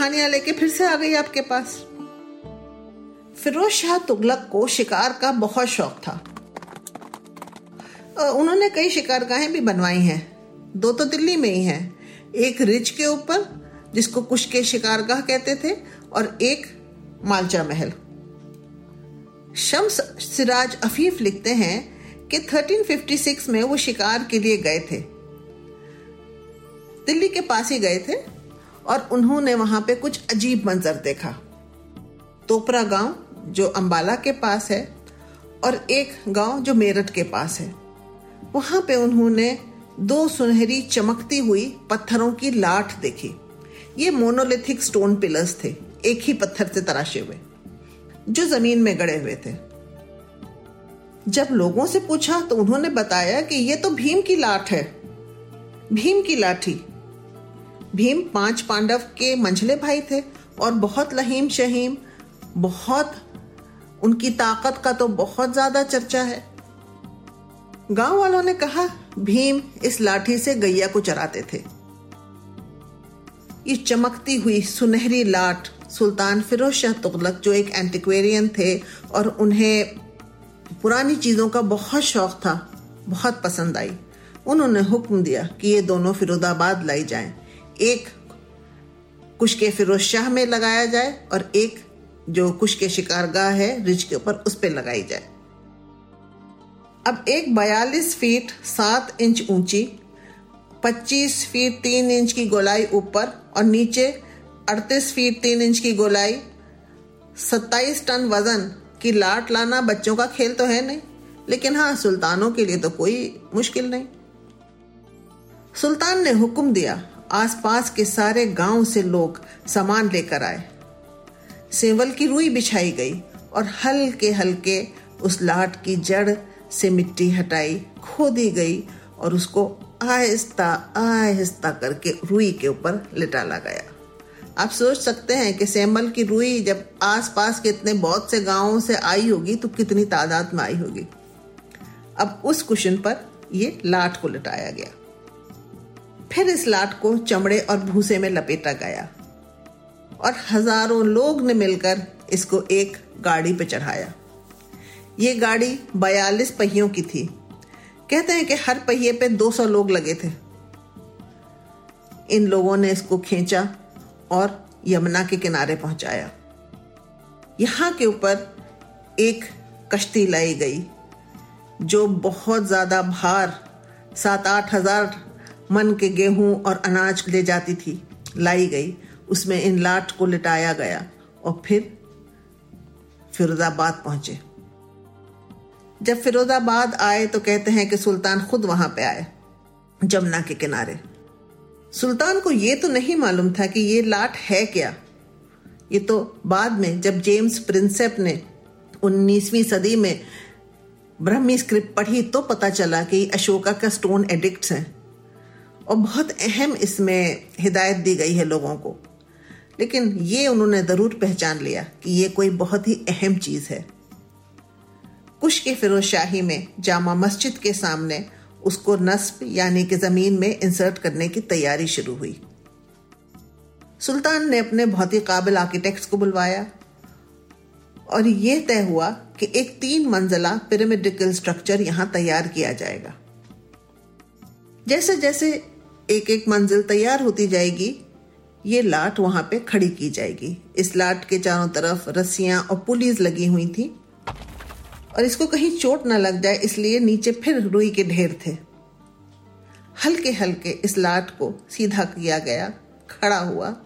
कहानियाँ लेके फिर से आ गई आपके पास। फिरोज शाह तुगलक को शिकार का बहुत शौक था। उन्होंने कई शिकारगाहें भी बनवाई हैं। दो तो दिल्ली में ही हैं। एक रिच के ऊपर, जिसको कुछ के शिकारगाह कहते थे, और एक मालचा महल। शम्स सिराज अफीफ लिखते हैं कि 1356 में वो शिकार के लिए गए थे। दिल्ली के पास ही गए थे। और उन्होंने वहाँ पे कुछ अजीब मंजर देखा। तोपरा गाँव, जो अंबाला के पास है, और एक गाँव, जो मेरठ के पास है। वहाँ पे उन्होंने दो सुनहरी चमकती हुई पत्थरों की लाठ देखी। ये मोनोलिथिक स्टोन पिलर्स थे, एक ही पत्थर से तराशे हुए, जो ज़मीन में गड़े हुए थे। जब लोगों से पूछा तो उन्होंने बताया कि ये तो भीम की लाठ है। भीम की लाठी भीम पाँच पांडव के मंझले भाई थे और बहुत लहीम शहीम, बहुत, उनकी ताकत का तो बहुत ज़्यादा चर्चा है। गाँव वालों ने कहा, भीम इस लाठी से गैया को चराते थे। ये चमकती हुई सुनहरी लाठ सुल्तान फिरोज शाह तुगलक, जो एक एंटिक्वेरियन थे और उन्हें पुरानी चीज़ों का बहुत शौक था, बहुत पसंद आई। उन्होंने हुक्म दिया कि ये दोनों फिरोदाबाद लाई जाएँ। एक कुश के फिरोज शाह में लगाया जाए और एक जो कुश के शिकारगाह है, रिज के ऊपर उस पर लगाई जाए। अब एक बयालीस फीट सात इंच ऊँची 25 फीट तीन इंच की गोलाई ऊपर और नीचे 38 फीट तीन इंच की गोलाई 27 टन वज़न की लाट लाना बच्चों का खेल तो है नहीं, लेकिन हाँ सुल्तानों के लिए तो कोई मुश्किल नहीं। सुल्तान ने हुक्म दिया आसपास के सारे गाँव से लोग सामान लेकर आए। सेवल की रुई बिछाई गई और हल्के हल्के उस लाट की जड़ से मिट्टी हटाई, खोदी गई और उसको आहिस्ता आहिस्ता करके रुई के ऊपर लिटाला गया। आप सोच सकते हैं कि सेमल की रुई जब आसपास के इतने बहुत से गाँवों से आई होगी तो कितनी तादाद में आई होगी। अब उस कुशन पर ये लाट को लिटाया गया। फिर इस लाट को चमड़े और भूसे में लपेटा गया। और हज़ारों लोग ने मिलकर इसको एक गाड़ी पे चढ़ाया। ये गाड़ी बयालीस पहियों की थी। कहते हैं कि हर पहिए पे 200 लोग लगे थे। इन लोगों ने इसको खींचा और यमुना के किनारे पहुँचाया। यहाँ के ऊपर एक कश्ती लाई गई, जो बहुत ज़्यादा भार सात आठ हज़ार मन के गेहूँ और अनाज ले जाती थी, लाई गई। उसमें इन लाट को लिटाया गया और फिर फिरोजाबाद पहुँचे। जब फिरोजाबाद आए तो कहते हैं कि सुल्तान खुद वहाँ पे आए, जमुना के किनारे। सुल्तान को यह तो नहीं मालूम था कि ये लाट है क्या। ये तो बाद में, जब जेम्स प्रिंसेप ने 19वीं सदी में ब्रह्मी स्क्रिप्ट पढ़ी तो पता चला कि अशोका का स्टोन एडिक्ट्स हैं। और बहुत अहम इसमें हिदायत दी गई है लोगों को। लेकिन ये उन्होंने ज़रूर पहचान लिया कि ये कोई बहुत ही अहम चीज़ है। कुश के फिरोज शाही में जामा मस्जिद के सामने उसको नस्ब यानी कि ज़मीन में इंसर्ट करने की तैयारी शुरू हुई। सुल्तान ने अपने बहुत ही काबिल आर्किटेक्ट्स को बुलवाया और ये तय हुआ कि एक तीन मंजिला पिरामिडिकल स्ट्रक्चर यहाँ तैयार किया जाएगा। जैसे जैसे एक एक मंजिल तैयार होती जाएगी, ये लाट वहाँ पे खड़ी की जाएगी। इस लाट के चारों तरफ़ रस्सियाँ और पुलिस लगी हुई थी। और इसको कहीं चोट ना लग जाए, इसलिए नीचे फिर रुई के ढेर थे। हल्के हल्के इस लाट को सीधा किया गया, खड़ा हुआ।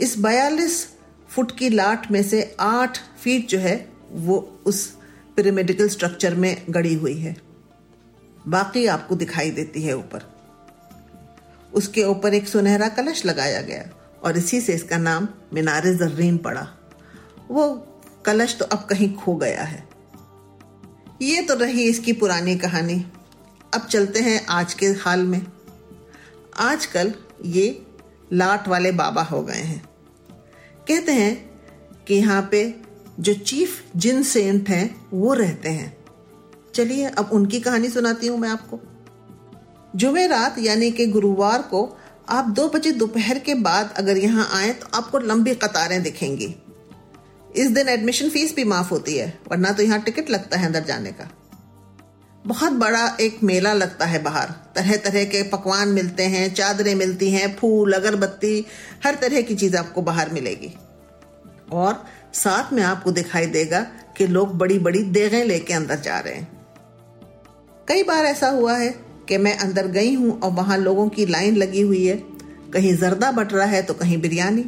इस बयालीस फुट की लाट में से आठ फीट जो है, वो उस पिरामिडिकल स्ट्रक्चर में गड़ी हुई है। बाकी आपको दिखाई देती है ऊपर। उसके ऊपर एक सुनहरा कलश लगाया गया और इसी से इसका नाम मीनार जर्रीन पड़ा। वो कलश तो अब कहीं खो गया है। ये तो रही इसकी पुरानी कहानी। अब चलते हैं आज के हाल में। आजकल ये लाट वाले बाबा हो गए हैं। कहते हैं कि यहाँ पे जो चीफ जिन सेंट हैं, वो रहते हैं। चलिए अब उनकी कहानी सुनाती हूँ मैं आपको। जुमे रात यानी कि गुरुवार को आप दो बजे दोपहर के बाद अगर यहाँ आए तो आपको लंबी कतारें दिखेंगी। इस दिन एडमिशन फ़ीस भी माफ़ होती है, वरना तो यहाँ टिकट लगता है अंदर जाने का। बहुत बड़ा एक मेला लगता है बाहर। तरह तरह के पकवान मिलते हैं, चादरें मिलती हैं, फूल, अगरबत्ती, हर तरह की चीज़ आपको बाहर मिलेगी। और साथ में आपको दिखाई देगा कि लोग बड़ी बड़ी देगें लेके अंदर जा रहे हैं। कई बार ऐसा हुआ है कि मैं अंदर गई हूँ और वहाँ लोगों की लाइन लगी हुई है, कहीं जर्दा बट रहा है तो कहीं बिरयानी।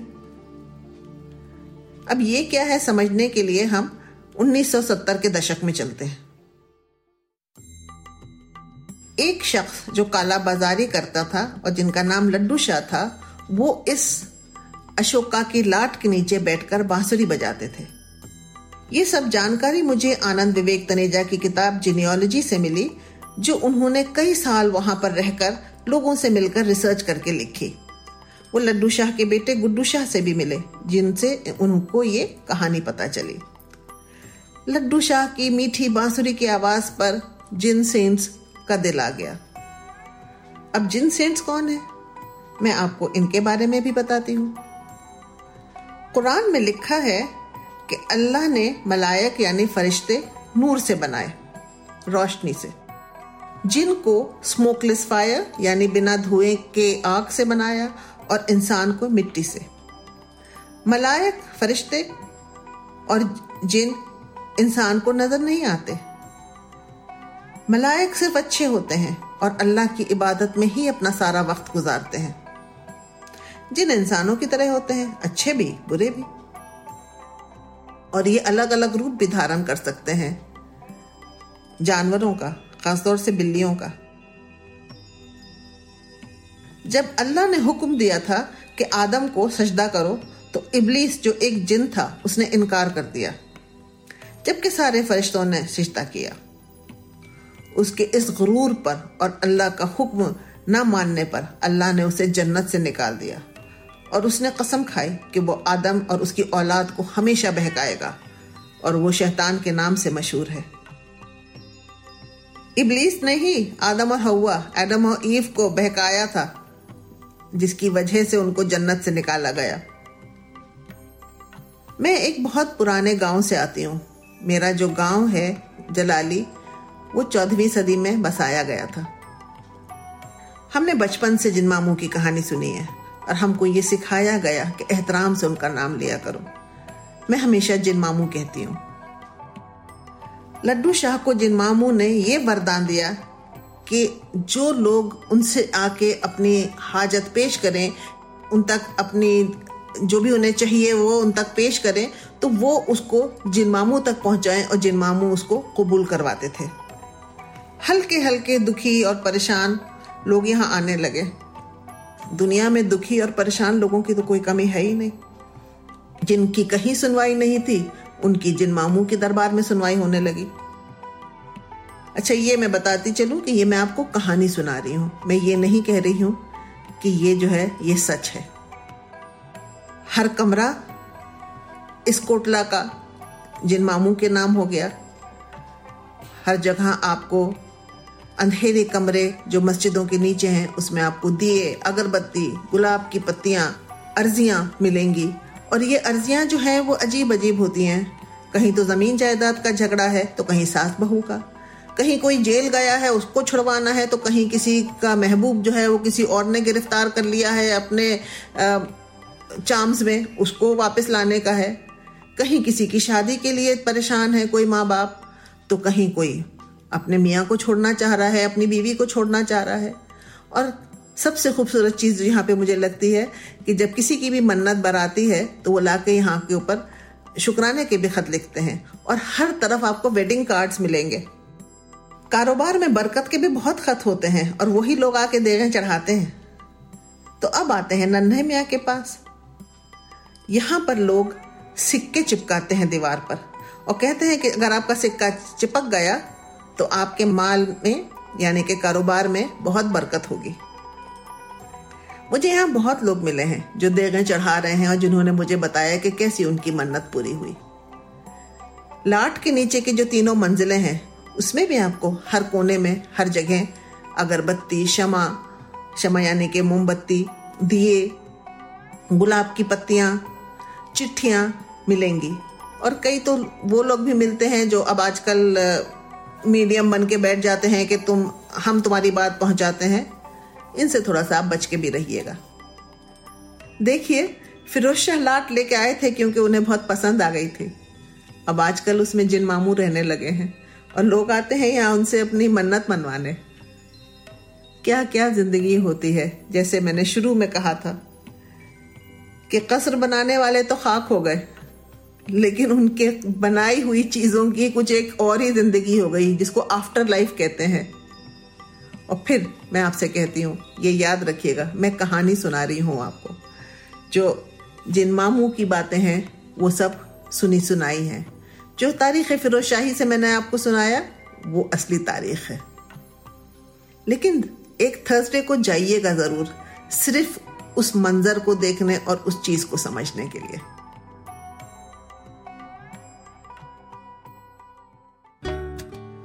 अब ये क्या है समझने के लिए हम 1970 के दशक में चलते हैं। एक शख्स जो काला बाजारी करता था और जिनका नाम लड्डू शाह था, वो इस अशोका की लाट के नीचे बैठकर बांसुरी बजाते थे। ये सब जानकारी मुझे आनंद विवेक तनेजा की किताब जीनियोलॉजी से मिली जो उन्होंने कई साल वहाँ पर रहकर लोगों से मिलकर रिसर्च करके लिखी। वो लड्डू शाह के बेटे गुड्डू शाह से भी मिले, जिनसे उनको ये कहानी पता चली। लड्डू शाह की मीठी बांसुरी की आवाज़ पर जिन सेंट्स का दिल आ गया। अब जिन सेंट्स कौन है? मैं आपको इनके बारे में भी बताती हूँ। कुरान में लिखा है कि अल्लाह ने मलायक यानी फरिश्ते नूर से बनाए, रोशनी से। जिनको स्मोकलेस फायर यानी बिना धुएँ के आग से बनाया और इंसान को मिट्टी से। मलायक फरिश्ते और जिन इंसान को नज़र नहीं आते। मलायक सिर्फ़ अच्छे होते हैं और अल्लाह की इबादत में ही अपना सारा वक्त गुजारते हैं। जिन इंसानों की तरह होते हैं, अच्छे भी, बुरे भी। और ये अलग अलग रूप भी धारण कर सकते हैं। जानवरों का खासतौर से बिल्लियों का। जब अल्लाह ने हुक्म दिया था कि आदम को सजदा करो तो इबलीस जो एक जिन था, उसने इनकार कर दिया। जबकि सारे फरिश्तों ने सजदा किया। उसके इस गुरूर पर और अल्लाह का हुक्म न मानने पर अल्लाह ने उसे जन्नत से निकाल दिया और उसने कसम खाई कि वो आदम और उसकी औलाद को हमेशा बहकाएगा और वो शैतान के नाम से मशहूर है। इबलीस ने ही आदम और हवा एडम और ईव को बहकाया था, जिसकी वजह से उनको जन्नत से निकाला गया। मैं एक बहुत पुराने गाँव से आती हूँ। मेरा जो गाँव है, जलाली, वो चौदहवीं सदी में बसाया गया था। हमने बचपन से जिन मामू की कहानी सुनी है, और हमको ये सिखाया गया कि एहतराम से उनका नाम लिया करो। मैं हमेशा जिन मामू कहती हूँ लड्डू शाह को जिन मामू ने ये वरदान दिया कि जो लोग उनसे आके अपनी हाजत पेश करें, उन तक अपनी जो भी उन्हें चाहिए वो उन तक पेश करें तो वो उसको जिन मामू तक पहुंचाएँ और जिन मामू उसको कबूल करवाते थे। हल्के हल्के दुखी और परेशान लोग यहाँ आने लगे। दुनिया में दुखी और परेशान लोगों की तो कोई कमी है ही नहीं। जिनकी कहीं सुनवाई नहीं थी उनकी जिन मामू के दरबार में सुनवाई होने लगी। अच्छा ये मैं बताती चलूँ कि ये मैं आपको कहानी सुना रही हूँ। मैं ये नहीं कह रही हूँ कि ये जो है, ये सच है। हर कमरा इस कोटला का, जिन मामू के नाम हो गया, हर जगह आपको अंधेरे कमरे जो मस्जिदों के नीचे हैं, उसमें आपको दिए, अगरबत्ती, गुलाब की पत्तियाँ, अर्जियाँ मिलेंगी। और ये अर्जियाँ जो हैं, वो अजीब अजीब होती हैं। कहीं तो ज़मीन जायदाद का झगड़ा है तो कहीं सास बहू का। कहीं कोई जेल गया है, उसको छुड़वाना है तो कहीं किसी का महबूब जो है, वो किसी और ने गिरफ़्तार कर लिया है अपने चाम्स में, उसको वापस लाने का है। कहीं किसी की शादी के लिए परेशान है कोई माँ बाप तो कहीं कोई अपने मियाँ को छोड़ना चाह रहा है, अपनी बीवी को छोड़ना चाह रहा है। और सबसे खूबसूरत चीज़ यहाँ पे मुझे लगती है कि जब किसी की भी मन्नत बराती है तो वो ला के यहाँ के ऊपर शुक्राने के भी खत लिखते हैं। और हर तरफ़ आपको वेडिंग कार्ड्स मिलेंगे। कारोबार में बरकत के भी बहुत खत होते हैं, और वही लोग आके देगे, चढ़ाते हैं। तो अब आते हैं नन्हे मियाँ के पास। यहाँ पर लोग सिक्के चिपकाते हैं दीवार पर, और कहते हैं कि अगर आपका सिक्का चिपक गया तो आपके माल में, यानी कि कारोबार में बहुत बरकत होगी। मुझे यहाँ बहुत लोग मिले हैं, जो देगें चढ़ा रहे हैं और जिन्होंने मुझे बताया कि कैसी उनकी मन्नत पूरी हुई। लाट के नीचे की जो तीनों मंजिलें हैं, उसमें भी आपको हर कोने में, हर जगह अगरबत्ती, शमा शमा यानी कि मोमबत्ती, दिए, गुलाब की पत्तियाँ, चिट्ठियाँ मिलेंगी। और कई तो वो लोग भी मिलते हैं जो अब आजकल, मीडियम बन के बैठ जाते हैं कि तुम, हम तुम्हारी बात पहुंचाते हैं। इनसे थोड़ा सा आप बच के भी रहिएगा। देखिए, फिरोज शाह लाट लेके आए थे क्योंकि उन्हें बहुत पसंद आ गई थी। अब आजकल उसमें जिन मामू रहने लगे हैं और लोग आते हैं यहाँ उनसे अपनी मन्नत मनवाने। क्या क्या ज़िंदगी होती है, जैसे मैंने शुरू में कहा था कि कसर बनाने वाले तो खाक हो गए, लेकिन उनके बनाई हुई चीज़ों की कुछ एक और ही ज़िंदगी हो गई, जिसको आफ्टर लाइफ कहते हैं। और फिर मैं आपसे कहती हूँ, ये याद रखिएगा, मैं कहानी सुना रही हूँ आपको। जो जिन मामू की बातें हैं, वो सब सुनी सुनाई हैं। जो तारीख फिरोज शाही से मैंने आपको सुनाया, वो असली तारीख है। लेकिन एक थर्सडे को जाइएगा ज़रूर, सिर्फ़ उस मंजर को देखने और उस चीज़ को समझने के लिए।